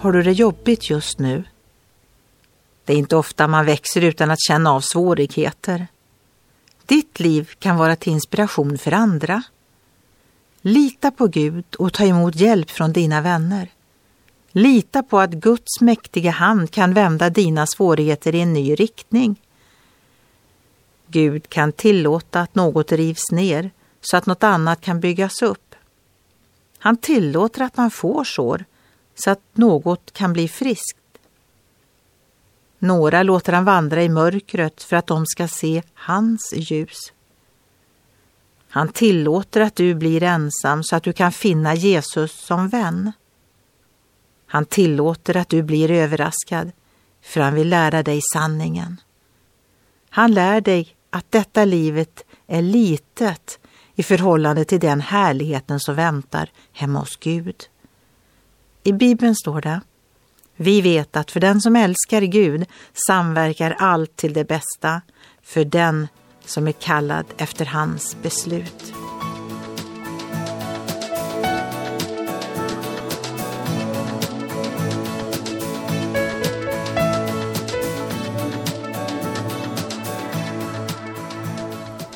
har du det jobbigt just nu? Det är inte ofta man växer utan att känna av svårigheter. Ditt liv kan vara till inspiration för andra. Lita på Gud och ta emot hjälp från dina vänner. Lita på att Guds mäktiga hand kan vända dina svårigheter i en ny riktning. Gud kan tillåta att något rivs ner så att något annat kan byggas upp. Han tillåter att man får sår så att något kan bli friskt. Några låter han vandra i mörkret för att de ska se hans ljus. Han tillåter att du blir ensam så att du kan finna Jesus som vän. Han tillåter att du blir överraskad för han vill lära dig sanningen. Han lär dig att detta livet är litet i förhållande till den härligheten som väntar hemma hos Gud. I Bibeln står det vi vet att för den som älskar Gud samverkar allt till det bästa för den som är kallad efter hans beslut.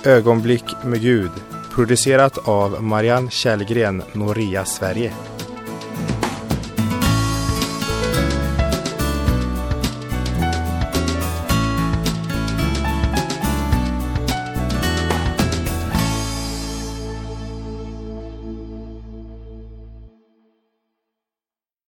Ögonblick med Gud producerat av Marianne Källgren, Noria Sverige.